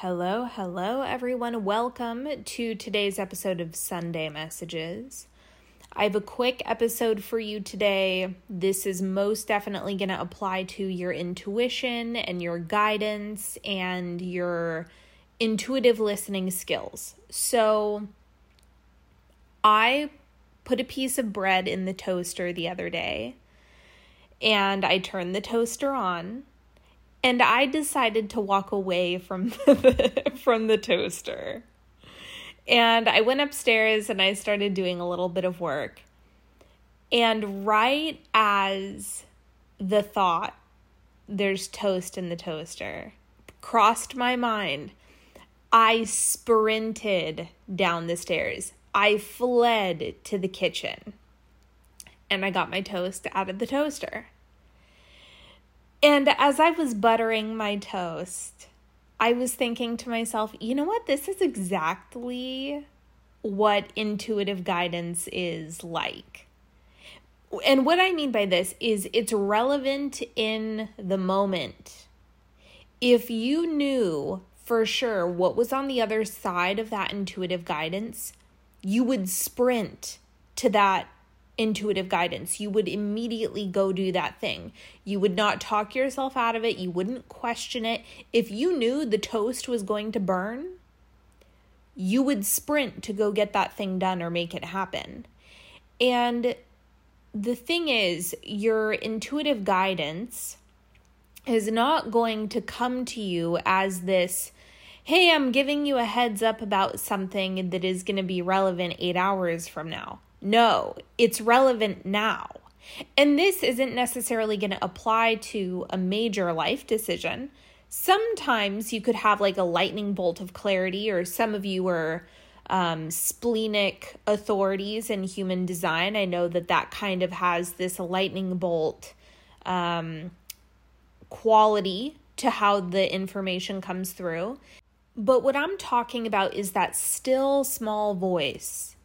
Hello, hello, everyone. Welcome to today's episode of Sunday Messages. I have a quick episode for you today. This is most definitely going to apply to your intuition and your guidance and your intuitive listening skills. So, I put a piece of bread in the toaster the other day and I turned the toaster on and I decided to walk away from the, from the toaster. And I went upstairs and I started doing a little bit of work. And right as the thought, there's toast in the toaster, crossed my mind, I sprinted down the stairs. I fled to the kitchen and I got my toast out of the toaster. And as I was buttering my toast, I was thinking to myself, you know what? This is exactly what intuitive guidance is like. And what I mean by this is it's relevant in the moment. If you knew for sure what was on the other side of that intuitive guidance, you would sprint to that intuitive guidance. You would immediately go do that thing. You would not talk yourself out of it. You wouldn't question it. If you knew the toast was going to burn, you would sprint to go get that thing done or make it happen. And the thing is, your intuitive guidance is not going to come to you as this hey, I'm giving you a heads up about something that is going to be relevant eight hours from now. No, it's relevant now. And this isn't necessarily going to apply to a major life decision. Sometimes you could have like a lightning bolt of clarity, or some of you are um, splenic authorities in human design. I know that that kind of has this lightning bolt um, quality to how the information comes through. But what I'm talking about is that still small voice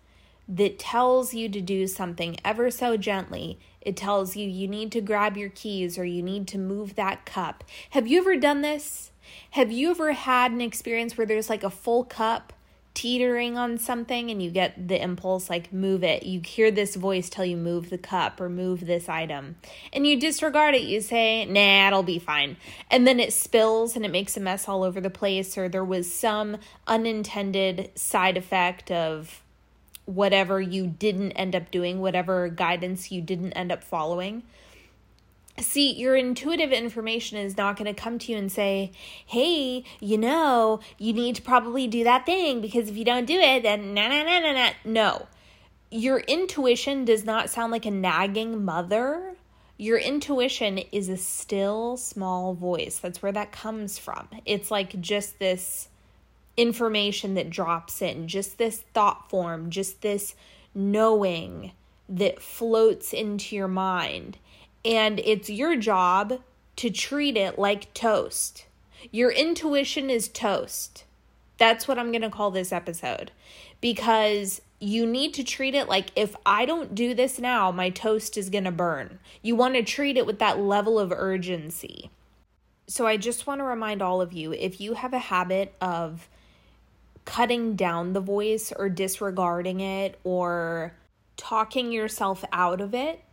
that tells you to do something ever so gently. It tells you you need to grab your keys or you need to move that cup. Have you ever done this? Have you ever had an experience where there's like a full cup teetering on something and you get the impulse like move it? You hear this voice tell you move the cup or move this item and you disregard it. You say, nah, it'll be fine. And then it spills and it makes a mess all over the place, or there was some unintended side effect of whatever you didn't end up doing, whatever guidance you didn't end up following. See, your intuitive information is not going to come to you and say, hey, you know, you need to probably do that thing because if you don't do it, then na na na na na. No. Your intuition does not sound like a nagging mother. Your intuition is a still small voice. That's where that comes from. It's like just this information that drops in, just this thought form, just this knowing that floats into your mind. And it's your job to treat it like toast. Your intuition is toast. That's what I'm going to call this episode because you need to treat it like if I don't do this now, my toast is going to burn. You want to treat it with that level of urgency. So I just want to remind all of you if you have a habit of cutting down the voice or disregarding it or talking yourself out of it,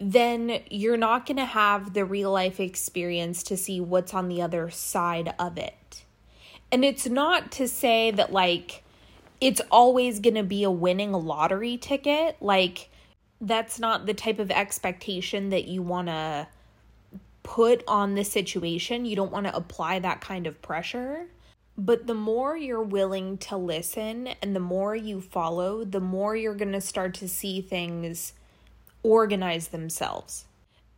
then you're not going to have the real life experience to see what's on the other side of it. And it's not to say that, like, it's always going to be a winning lottery ticket. Like, that's not the type of expectation that you want to put on the situation. You don't want to apply that kind of pressure. But the more you're willing to listen and the more you follow, the more you're going to start to see things organize themselves.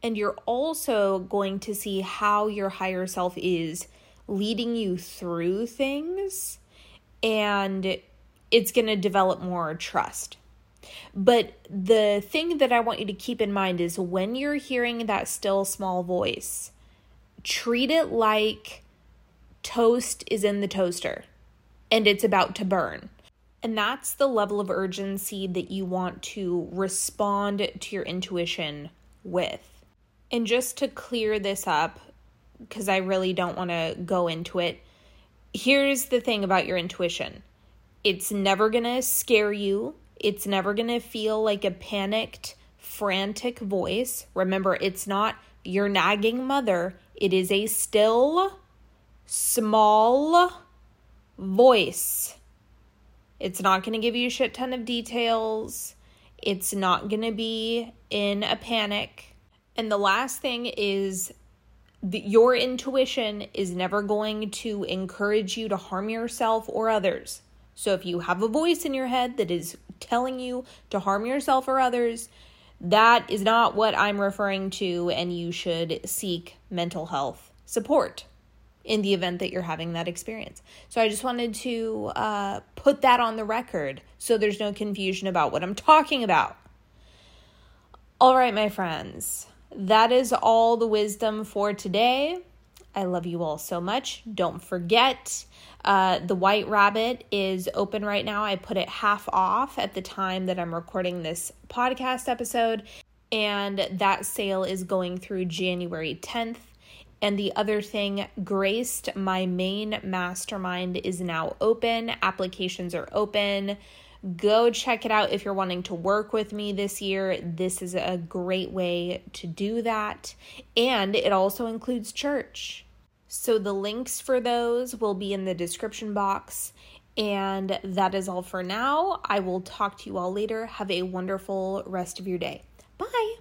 And you're also going to see how your higher self is leading you through things and it's going to develop more trust. But the thing that I want you to keep in mind is when you're hearing that still small voice, treat it like toast is in the toaster and it's about to burn. And that's the level of urgency that you want to respond to your intuition with. And just to clear this up, because I really don't want to go into it, here's the thing about your intuition it's never going to scare you, it's never going to feel like a panicked, frantic voice. Remember, it's not your nagging mother, it is a still, small voice. It's not going to give you a shit ton of details. It's not going to be in a panic. And the last thing is your intuition is never going to encourage you to harm yourself or others. So if you have a voice in your head that is telling you to harm yourself or others, that is not what I'm referring to, and you should seek mental health support in the event that you're having that experience. So I just wanted to uh, put that on the record so there's no confusion about what I'm talking about. All right, my friends, that is all the wisdom for today. I love you all so much. Don't forget, uh, the White Rabbit is open right now. I put it half off at the time that I'm recording this podcast episode, and that sale is going through January 10th. And the other thing, Graced, my main mastermind, is now open. Applications are open. Go check it out if you're wanting to work with me this year. This is a great way to do that. And it also includes church. So the links for those will be in the description box. And that is all for now. I will talk to you all later. Have a wonderful rest of your day. Bye.